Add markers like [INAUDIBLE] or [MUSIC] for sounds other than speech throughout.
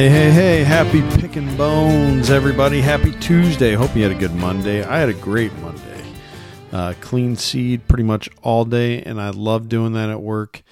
Hey, hey, hey, happy picking bones, everybody. Happy Tuesday. Hope you had a good Monday. I had a great Monday. Uh, clean seed pretty much all day, and I love doing that at work.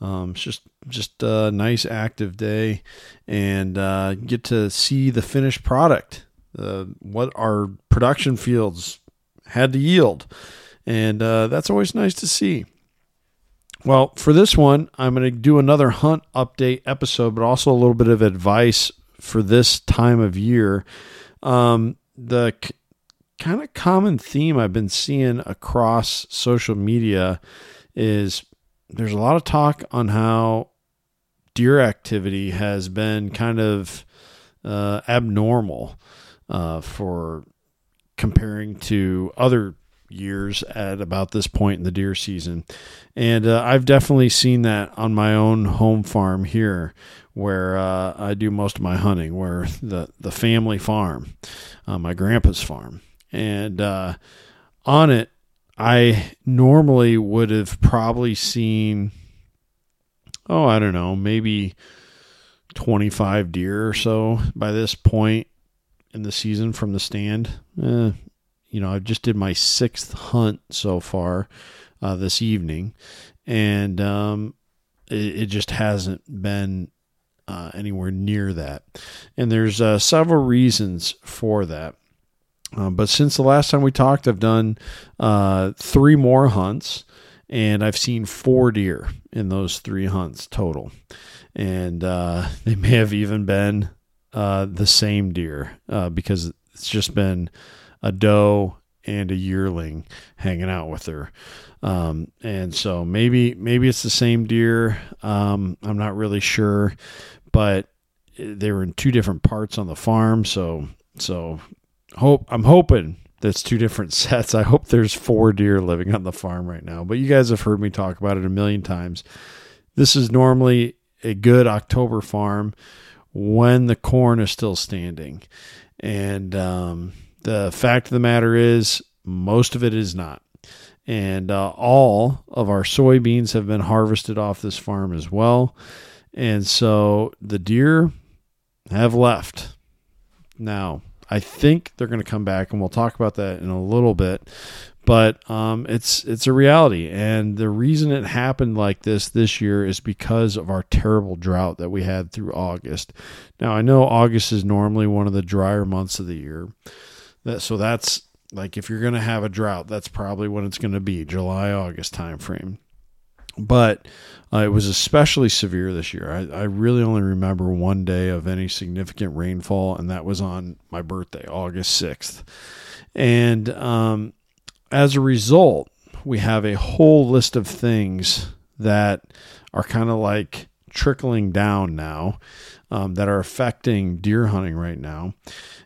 Um, it's just just a nice active day, and uh, get to see the finished product, uh, what our production fields had to yield, and uh, that's always nice to see. Well, for this one, I'm going to do another hunt update episode, but also a little bit of advice for this time of year. Um, the c- kind of common theme I've been seeing across social media is there's a lot of talk on how deer activity has been kind of uh, abnormal uh, for comparing to other years at about this point in the deer season. And uh, I've definitely seen that on my own home farm here where uh, I do most of my hunting, where [LAUGHS] the, the family farm, uh, my grandpa's farm. And uh, on it, I normally would have probably seen, oh, I don't know, maybe 25 deer or so by this point in the season from the stand. Eh, you know, I just did my sixth hunt so far uh, this evening, and um, it, it, just hasn't been uh, anywhere near that. And there's uh, several reasons for that. Uh, but since the last time we talked, I've done uh, three more hunts, and I've seen four deer in those three hunts total. And uh, [LAUGHS] they may have even been the same deer because it's just been a doe and a yearling hanging out with her. Um, and so maybe maybe it's the same deer. Um, I'm not really sure, but they were in two different parts on the farm. So so hope I'm hoping that's two different [LAUGHS] sets. I hope there's four deer living on the farm right now. But you guys have heard me talk about it a million times. This is normally a good October farm when the corn is still standing, and um, the fact of the matter is, most of it is not. And uh, all of our soybeans have been harvested off this farm as well. And so the deer have left. Now, I think they're going to come back, and we'll talk about that in a little bit. But um, it's it's a reality, and the reason it happened like this this year is because of our terrible drought that we had through August. Now I know August is normally one of the drier months of the year, that, so that's like if you're going to have a drought, that's probably when it's going to be July, August timeframe. But uh, it was especially severe this year. I, I really only remember one day of any significant rainfall, and that was on my birthday, August 6th. And um, as a result, we have a whole list of things that are kind of like trickling down now um, that are affecting deer hunting right now.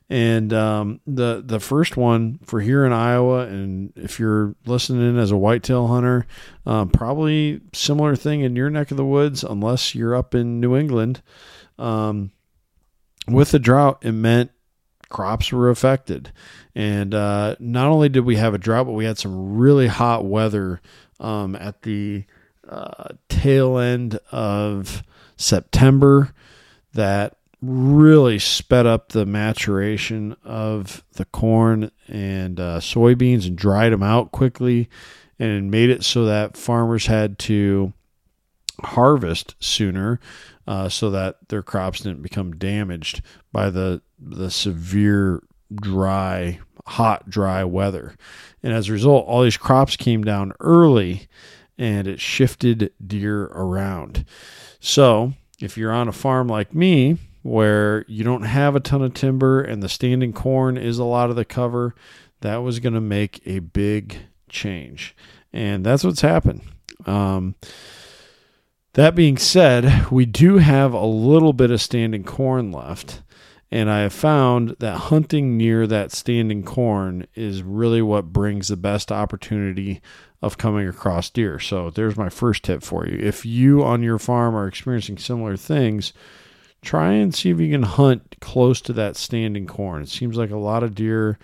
And um, the the first one for here in Iowa, and if you're listening as a whitetail hunter, um, probably similar thing in your neck of the woods, unless you're up in New England. Um, with the drought, it meant crops were affected, and uh, not only did we have a drought, but we had some really hot weather um, at the uh, tail end of September that really sped up the maturation of the corn and uh, soybeans and dried them out quickly and made it so that farmers had to harvest sooner uh, so that their crops didn't become damaged by the the severe dry hot dry weather. And as a result all these crops came down early and it shifted deer around. So if you're on a farm like me where you don't have a ton of timber and the standing corn is a lot of the cover, that was going to make a big change. And that's what's happened. Um, that being said, we do have a little bit of standing corn left. And I have found that hunting near that standing corn is really what brings the best opportunity of coming across deer. So there's my first tip for you. If you on your farm are experiencing similar things, try and see if you can hunt close to that standing corn. It seems like a lot of deer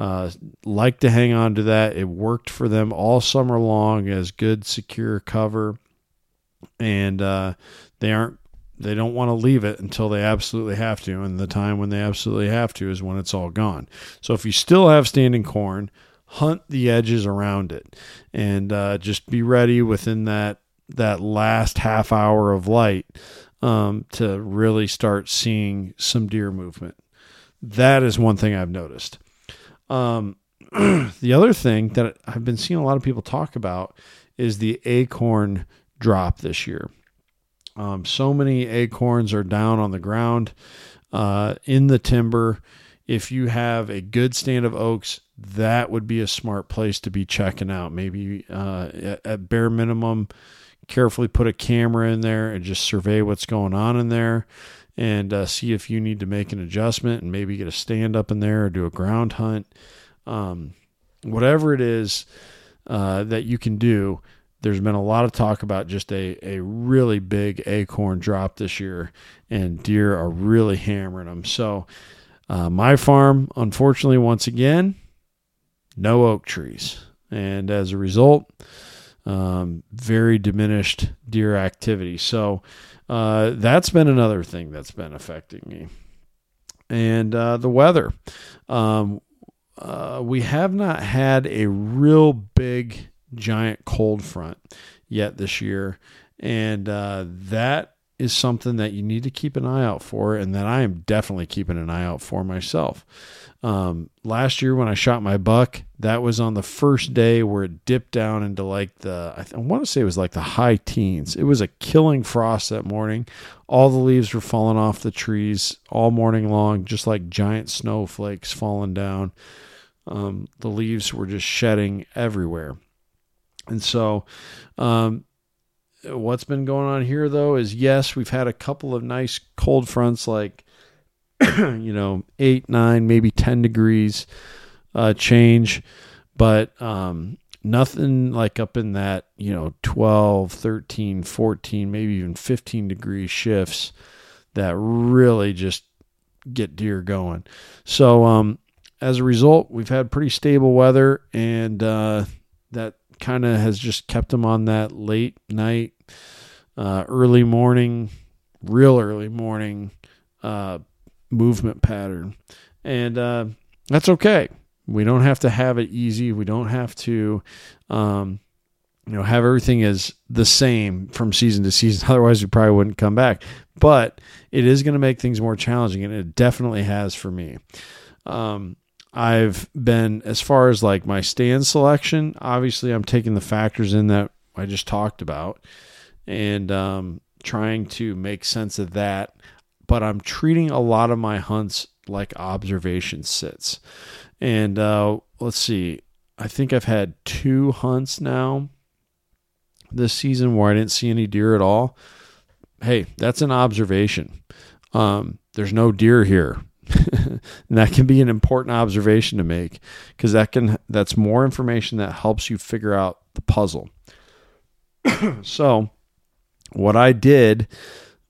uh, like to hang on to that. It worked for them all summer long as good, secure cover, and uh, they aren't they don't want to leave it until they absolutely have to, and the time when they absolutely have to is when it's all gone. So if you still have standing corn, hunt the edges around it, and uh, just be ready within that that last half hour of light um, to really start seeing some deer movement. That is one thing I've noticed. Um, [CLEARS THROAT] the other thing that I've been seeing a lot of people talk about is the acorn drop this year. Um, so many acorns are down on the ground uh, in the timber. If you have a good stand of oaks, that would be a smart place to be checking out. Maybe uh, at, bare minimum, carefully put a camera in there and just survey what's going on in there and uh, see if you need to make an adjustment and maybe get a stand up in there or do a ground hunt. Um, whatever it is uh, that you can do, there's been a lot of talk about just a, a really big acorn drop this year, and deer are really hammering them. So, uh, my farm, unfortunately, once again, no oak trees. And as a result, um, very diminished deer activity. So, uh, that's been another thing that's been affecting me. And uh, the weather. Um, uh, we have not had a real big giant cold front yet this year. And uh, that is something that you need to keep an eye out for, and that I am definitely keeping an eye out for myself. Um, last year when I shot my buck, that was on the first day where it dipped down into like the I, th- I want to say it was like the high teens. It was a killing frost that morning. All the leaves were falling off the trees all morning long, just like giant snowflakes falling down. Um, the leaves were just shedding everywhere. And so, um, what's been going on here though is yes, we've had a couple of nice cold fronts like, [CLEARS THROAT] you know, eight, nine, maybe 10 degrees uh, change, but um, nothing like up in that, you know, 12, 13, 14, maybe even 15 degree shifts that really just get deer going. So, um, as a result, we've had pretty stable weather, and uh, that kind of has just kept them on that late night, uh, early morning, real early morning uh, movement pattern. And uh, that's okay. We don't have to have it easy. We don't have to, um, you know, have everything as the same from season to season. [LAUGHS] Otherwise, we probably wouldn't come back. But it is going to make things more challenging, and it definitely has for me. Um, I've been as far as like my stand selection. Obviously, I'm taking the factors in that I just talked about, and um, trying to make sense of that. But I'm treating a lot of my hunts like observation sits. And uh, let's see, I think I've had two hunts now this season where I didn't see any deer at all. Hey, that's an observation. Um, there's no deer here [LAUGHS] and that can be an important observation to make because that can that's more information that helps you figure out the puzzle. [COUGHS] so, what I did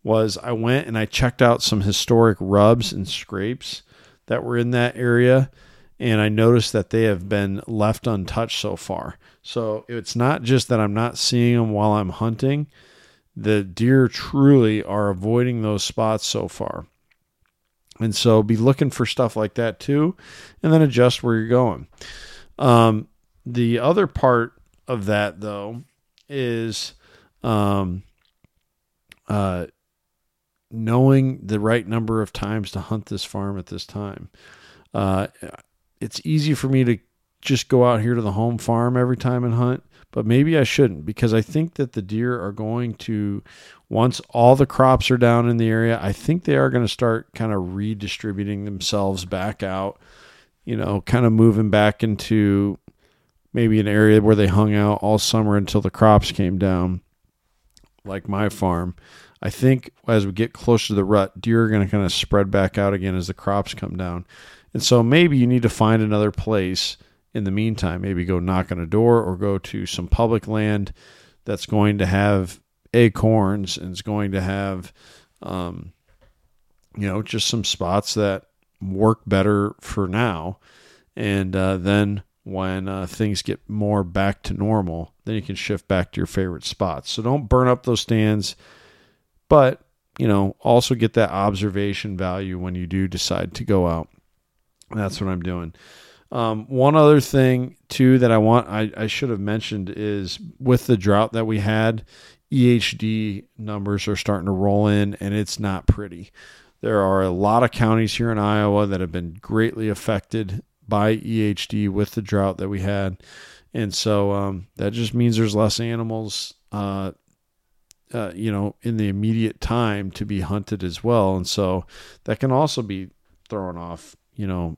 was I went and I checked out some historic rubs and scrapes that were in that area and I noticed that they have been left untouched so far. So, it's not just that I'm not seeing them while I'm hunting. The deer truly are avoiding those spots so far. And so be looking for stuff like that too, and then adjust where you're going. Um, the other part of that, though, is um, uh, knowing the right number of times to hunt this farm at this time. Uh, it's easy for me to just go out here to the home farm every time and hunt, but maybe I shouldn't because I think that the deer are going to once all the crops are down in the area, I think they are going to start kind of redistributing themselves back out, you know, kind of moving back into maybe an area where they hung out all summer until the crops came down, like my farm. I think as we get closer to the rut, deer are going to kind of spread back out again as the crops come down. And so maybe you need to find another place in the meantime. Maybe go knock on a door or go to some public land that's going to have acorns and it's going to have, um, you know, just some spots that work better for now. And uh, then when uh, things get more back to normal, then you can shift back to your favorite spots. So don't burn up those stands, but you know, also get that observation value when you do decide to go out. That's what I'm doing. Um, one other thing too that I want I, I should have mentioned is with the drought that we had, EHD numbers are starting to roll in and it's not pretty. There are a lot of counties here in Iowa that have been greatly affected by EHD with the drought that we had. And so um, that just means there's less animals, uh, uh, you know, in the immediate time to be hunted as well. And so that can also be throwing off, you know,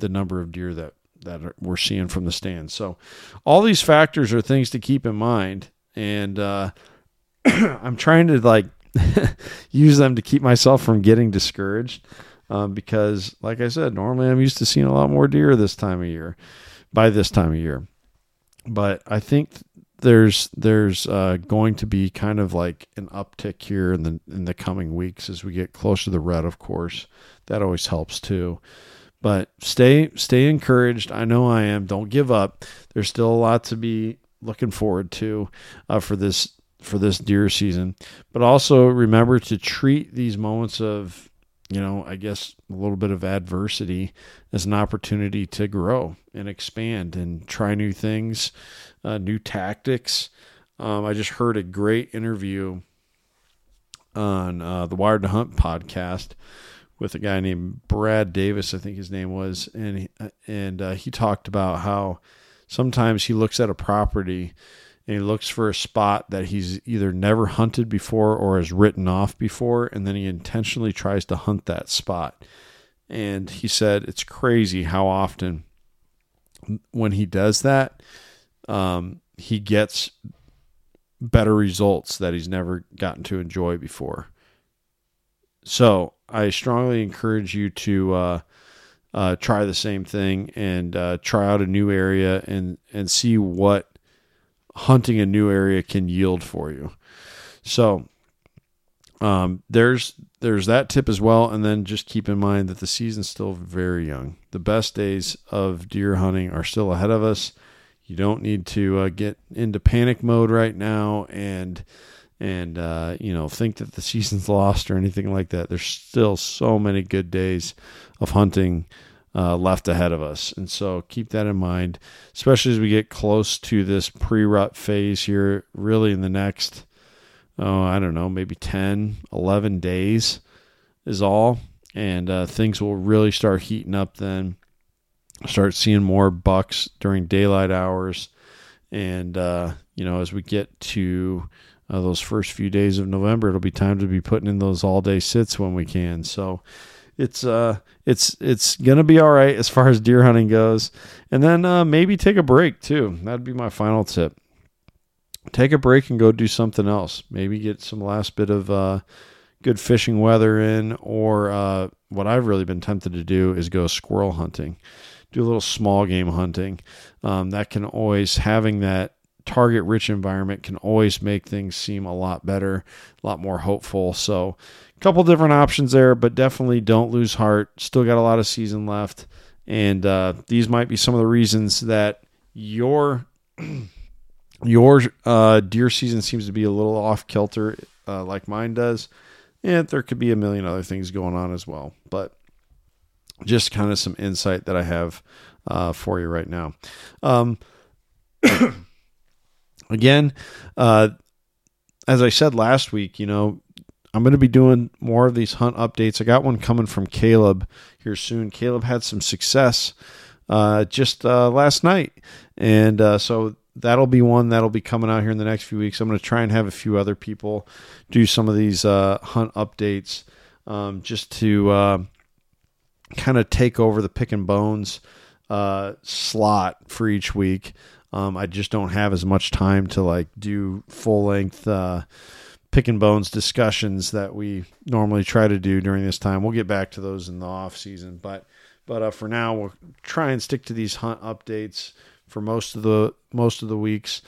the number of deer that that we're seeing from the stands. So all these factors are things to keep in mind, and uh, [CLEARS THROAT] I'm trying to like [LAUGHS] use them to keep myself from getting discouraged. Um, because, like I said, normally I'm used to seeing a lot more deer this time of year, by this time of year. But I think there's there's uh, going to be kind of like an uptick here in the in the coming weeks as we get closer to the rut. Of course, that always helps too. But stay stay encouraged. I know I am. Don't give up. There's still a lot to be looking forward to uh, for this for this deer season. But also remember to treat these moments of you know, I guess a little bit of adversity as an opportunity to grow and expand and try new things, uh, new tactics. Um, I just heard a great interview on uh, the Wired to Hunt podcast with a guy named Brad Davis, I think his name was, and he, and uh, he talked about how sometimes he looks at a property and he looks for a spot that he's either never hunted before or has written off before, and then he intentionally tries to hunt that spot. And he said it's crazy how often when he does that, um, he gets better results that he's never gotten to enjoy before. So I strongly encourage you to uh, uh, try the same thing and uh, try out a new area and and see what hunting a new area can yield for you. So um, there's there's that tip as well, and then just keep in mind that the season's still very young. The best days of deer hunting are still ahead of us. You don't need to uh, get into panic mode right now and and uh, you know think that the season's [LAUGHS] lost or anything like that. There's still so many good days of hunting uh, left ahead of us, and so keep that in mind, especially as we get close to this pre-rut phase here. Really, in the next, oh, I don't know, maybe 10, 11 days is all, and uh, things will really start heating up. Then start seeing more bucks during daylight hours, and uh, you know as we get to uh, those first few days of November. It'll be time to be putting in those all day sits when we can. So it's uh it's it's gonna be all right as far as deer hunting goes. And then uh, maybe take a break too. That'd be my final tip. Take a break and go do something else. Maybe get some last bit of uh, good fishing weather in, or uh, what I've really been tempted to do is go squirrel hunting. Do a little small game hunting. Um, that can always having that target rich environment can always make things seem a lot better, a lot more hopeful. So, a couple different options there, but definitely don't lose heart. Still got a lot of season left. And uh, these might be some of the reasons that your [CLEARS THROAT] your uh, deer season seems to be a little off kilter, uh, like mine does. And there could be a million other things going on as well. But just kind of some insight that I have uh, for you right now. Um, [CLEARS THROAT] again, uh, as I said last week, you know, I'm going to be doing more of these hunt updates. I got one coming from Caleb here soon. Caleb had some success uh, just uh, last night, and uh, so that'll be one that'll be coming out here in the next few weeks. I'm going to try and have a few other people do some of these uh, hunt updates um, just to uh, kind of take over the pick and bones uh, slot for each week. Um, I just don't have as much time to like do full length uh, pick and bones discussions that we normally try to do during this time. We'll get back to those in the off season, but but uh, for now we'll try and stick to these hunt updates for most of the most of the weeks.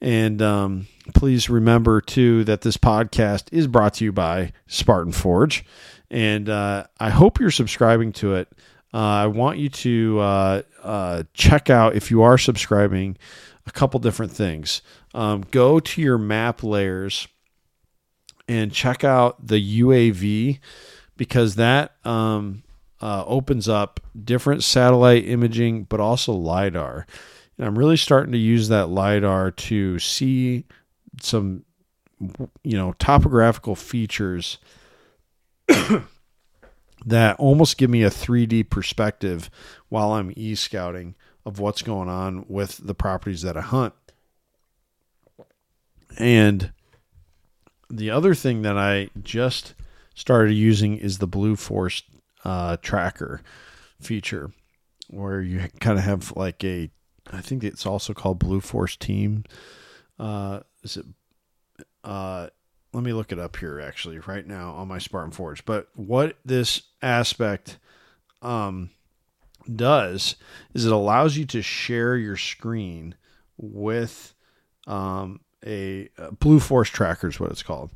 And um, please remember too that this podcast is brought to you by Spartan Forge, and uh, I hope you're subscribing to it. Uh, I want you to uh, uh, check out if you are subscribing a couple different things. Um, go to your map layers and check out the UAV because that um, uh, opens up different satellite imaging, but also LiDAR. And I'm really starting to use that LiDAR to see some, you know, topographical features that almost give me a 3D perspective while I'm e scouting of what's going on with the properties that I hunt. And the other thing that I just started using is the Blue Force uh, tracker feature, where you kind of have like a, I think it's also called Blue Force Team. Uh, is it? Uh, let me look it up here actually right now on my Spartan Forge. But what this aspect um, does is it allows you to share your screen with um, a, a Blue Force tracker is what it's called.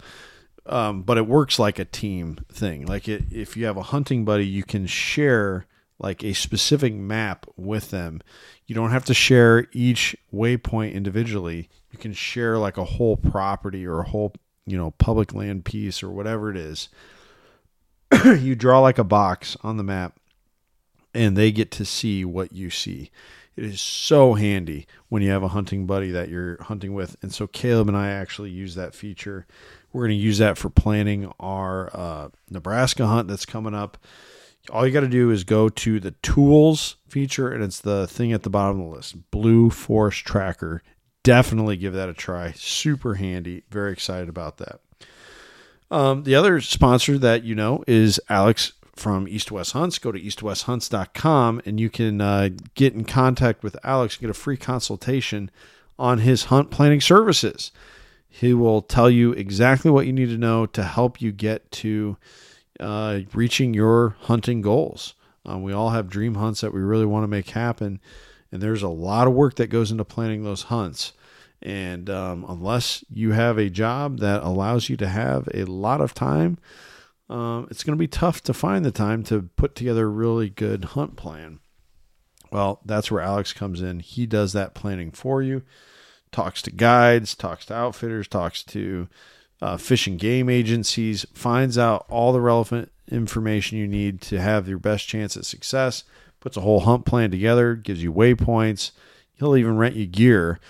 Um, but it works like a team thing. Like it, if you have a hunting buddy, you can share like a specific map with them. You don't have to share each waypoint individually. You can share like a whole property or a whole, you know, public land piece or whatever it is. [CLEARS THROAT] you draw like a box on the map and they get to see what you see. It is so handy when you have a hunting buddy that you're hunting with. And so Caleb and I actually use that feature. We're going to use that for planning our uh, Nebraska hunt that's coming up. All you got to do is go to the tools feature, and it's the thing at the bottom of the list Blue Force Tracker. Definitely give that a try. Super handy. Very excited about that. Um, the other sponsor that you know is Alex from East West Hunts, go to eastwesthunts.com and you can uh, get in contact with Alex and get a free consultation on his hunt planning services. He will tell you exactly what you need to know to help you get to uh, reaching your hunting goals. Uh, we all have dream hunts that we really want to make happen, and there's a lot of work that goes into planning those hunts. And um, unless you have a job that allows you to have a lot of time, um, it's going to be tough to find the time to put together a really good hunt plan. Well, that's where Alex comes in. He does that planning for you, talks to guides, talks to outfitters, talks to uh, fish and game agencies, finds out all the relevant information you need to have your best chance at success, puts a whole hunt plan together, gives you waypoints. He'll even rent you gear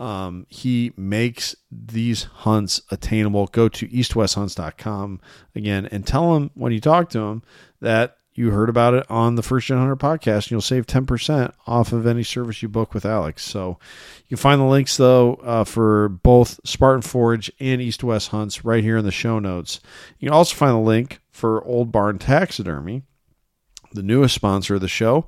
um, he makes these hunts attainable. Go to eastwesthunts.com again and tell him when you talk to him that you heard about it on the First Gen Hunter podcast, and you'll save 10% off of any service you book with Alex. So you can find the links, though, uh, for both Spartan Forge and East West Hunts right here in the show notes. You can also find the link for Old Barn Taxidermy, the newest sponsor of the show.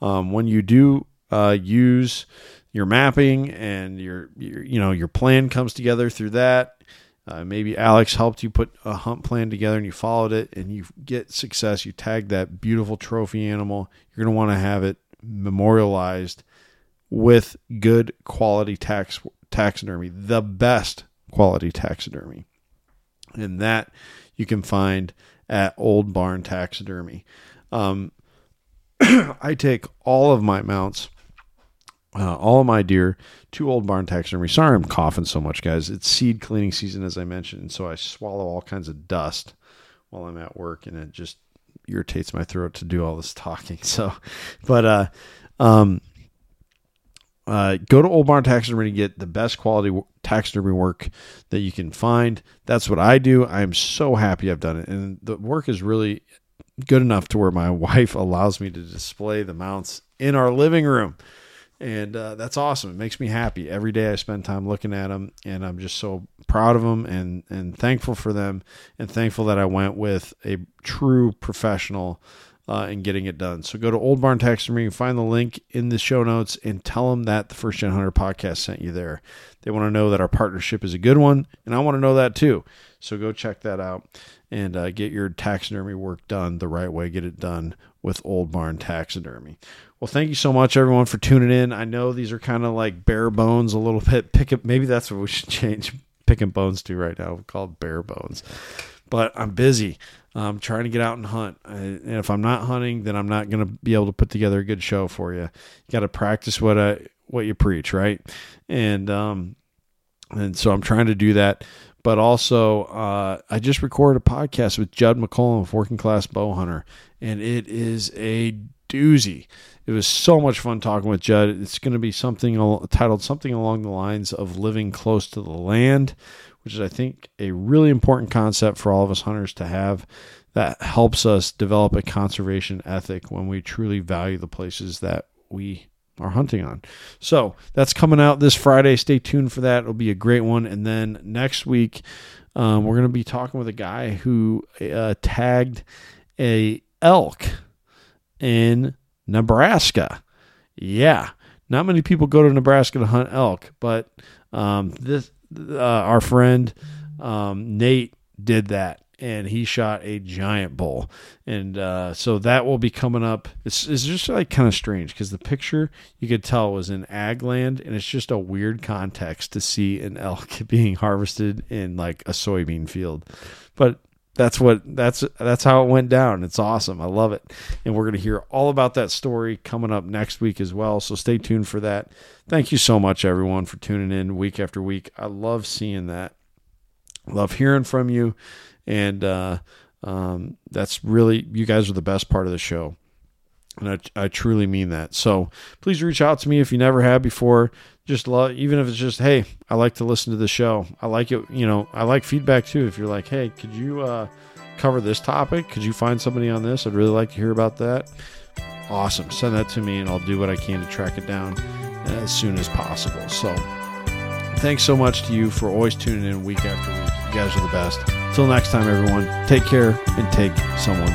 Um, when you do uh, use your mapping and your, your you know your plan comes together through that. Uh, maybe Alex helped you put a hunt plan together and you followed it and you get success. You tag that beautiful trophy animal. You're going to want to have it memorialized with good quality tax taxidermy, the best quality taxidermy. And that you can find at Old Barn Taxidermy. Um, [CLEARS THROAT] I take all of my mounts uh, all of my deer, to old barn taxidermy. Sorry, I'm coughing so much, guys. It's seed cleaning season, as I mentioned, and so I swallow all kinds of dust while I'm at work, and it just irritates my throat to do all this talking. [LAUGHS] So, but uh, um, uh, go to Old Barn Taxidermy to get the best quality taxidermy work that you can find. That's what I do. I am so happy I've done it, and the work is really good enough to where my [LAUGHS] wife allows me to display the mounts in our living room and uh, that's awesome. It makes me happy every day. I spend time looking at them, and I'm just so proud of them and and thankful for them, and thankful that I went with a true professional uh, in getting it done. So go to Old Barn Taxidermy and find the link in the show notes, and tell them that the First Gen Hunter podcast sent you there. They want to know that our partnership is a good one, and I want to know that too. So go check that out and uh, get your taxidermy work done the right way. Get it done with Old Barn Taxidermy. Well, thank you so much, everyone, for tuning in. I know these are kind of like bare bones a little bit. Pick up, maybe that's what we should change picking bones to right now. We bare bones. But I'm busy. I'm trying to get out and hunt. and if I'm not hunting, then I'm not going to be able to put together a good show for you. You got to practice what I what you preach, right? And um, and so I'm trying to do that. But also uh, I just recorded a podcast with Judd McCollum of Working Class Bowhunter, and it is a doozy. It was so much fun talking with Judd. It's going to be something titled something along the lines of living close to the land, which is, I think, a really important concept for all of us hunters to have that helps us develop a conservation ethic when we truly value the places that we are hunting on. So that's coming out this Friday. Stay tuned for that. It'll be a great one. And then next week, um, we're going to be talking with a guy who uh, tagged a elk in Nebraska. Yeah, not many people go to Nebraska to hunt elk, but um, this uh, our friend um, Nate did that and he shot a giant bull. And uh, so that will be coming up. It's, it's just like kind of strange because the picture you could tell was in ag land, and it's just a weird context to see an elk [LAUGHS] being harvested in like a soybean field. But that's what that's that's how it went down. It's awesome. I love it. And we're going to hear all about that story coming up next week as well. So stay tuned for that. Thank you so much everyone for tuning in week after week. I love seeing that. Love hearing from you. And uh, um, that's really you guys are the best part of the show. And I, I truly mean that. So please reach out to me if you never have before. Just love even if it's just hey i like to listen to the show. I like it you know i like feedback too. If you're like hey could you uh, cover this topic? Could you find somebody on this? I'd really like to hear about that. Awesome. Send that to me and i'll do what i can to track it down as soon as possible. So thanks so much to you for always tuning in week after week you guys are the best. Till next time, everyone, take care and take someone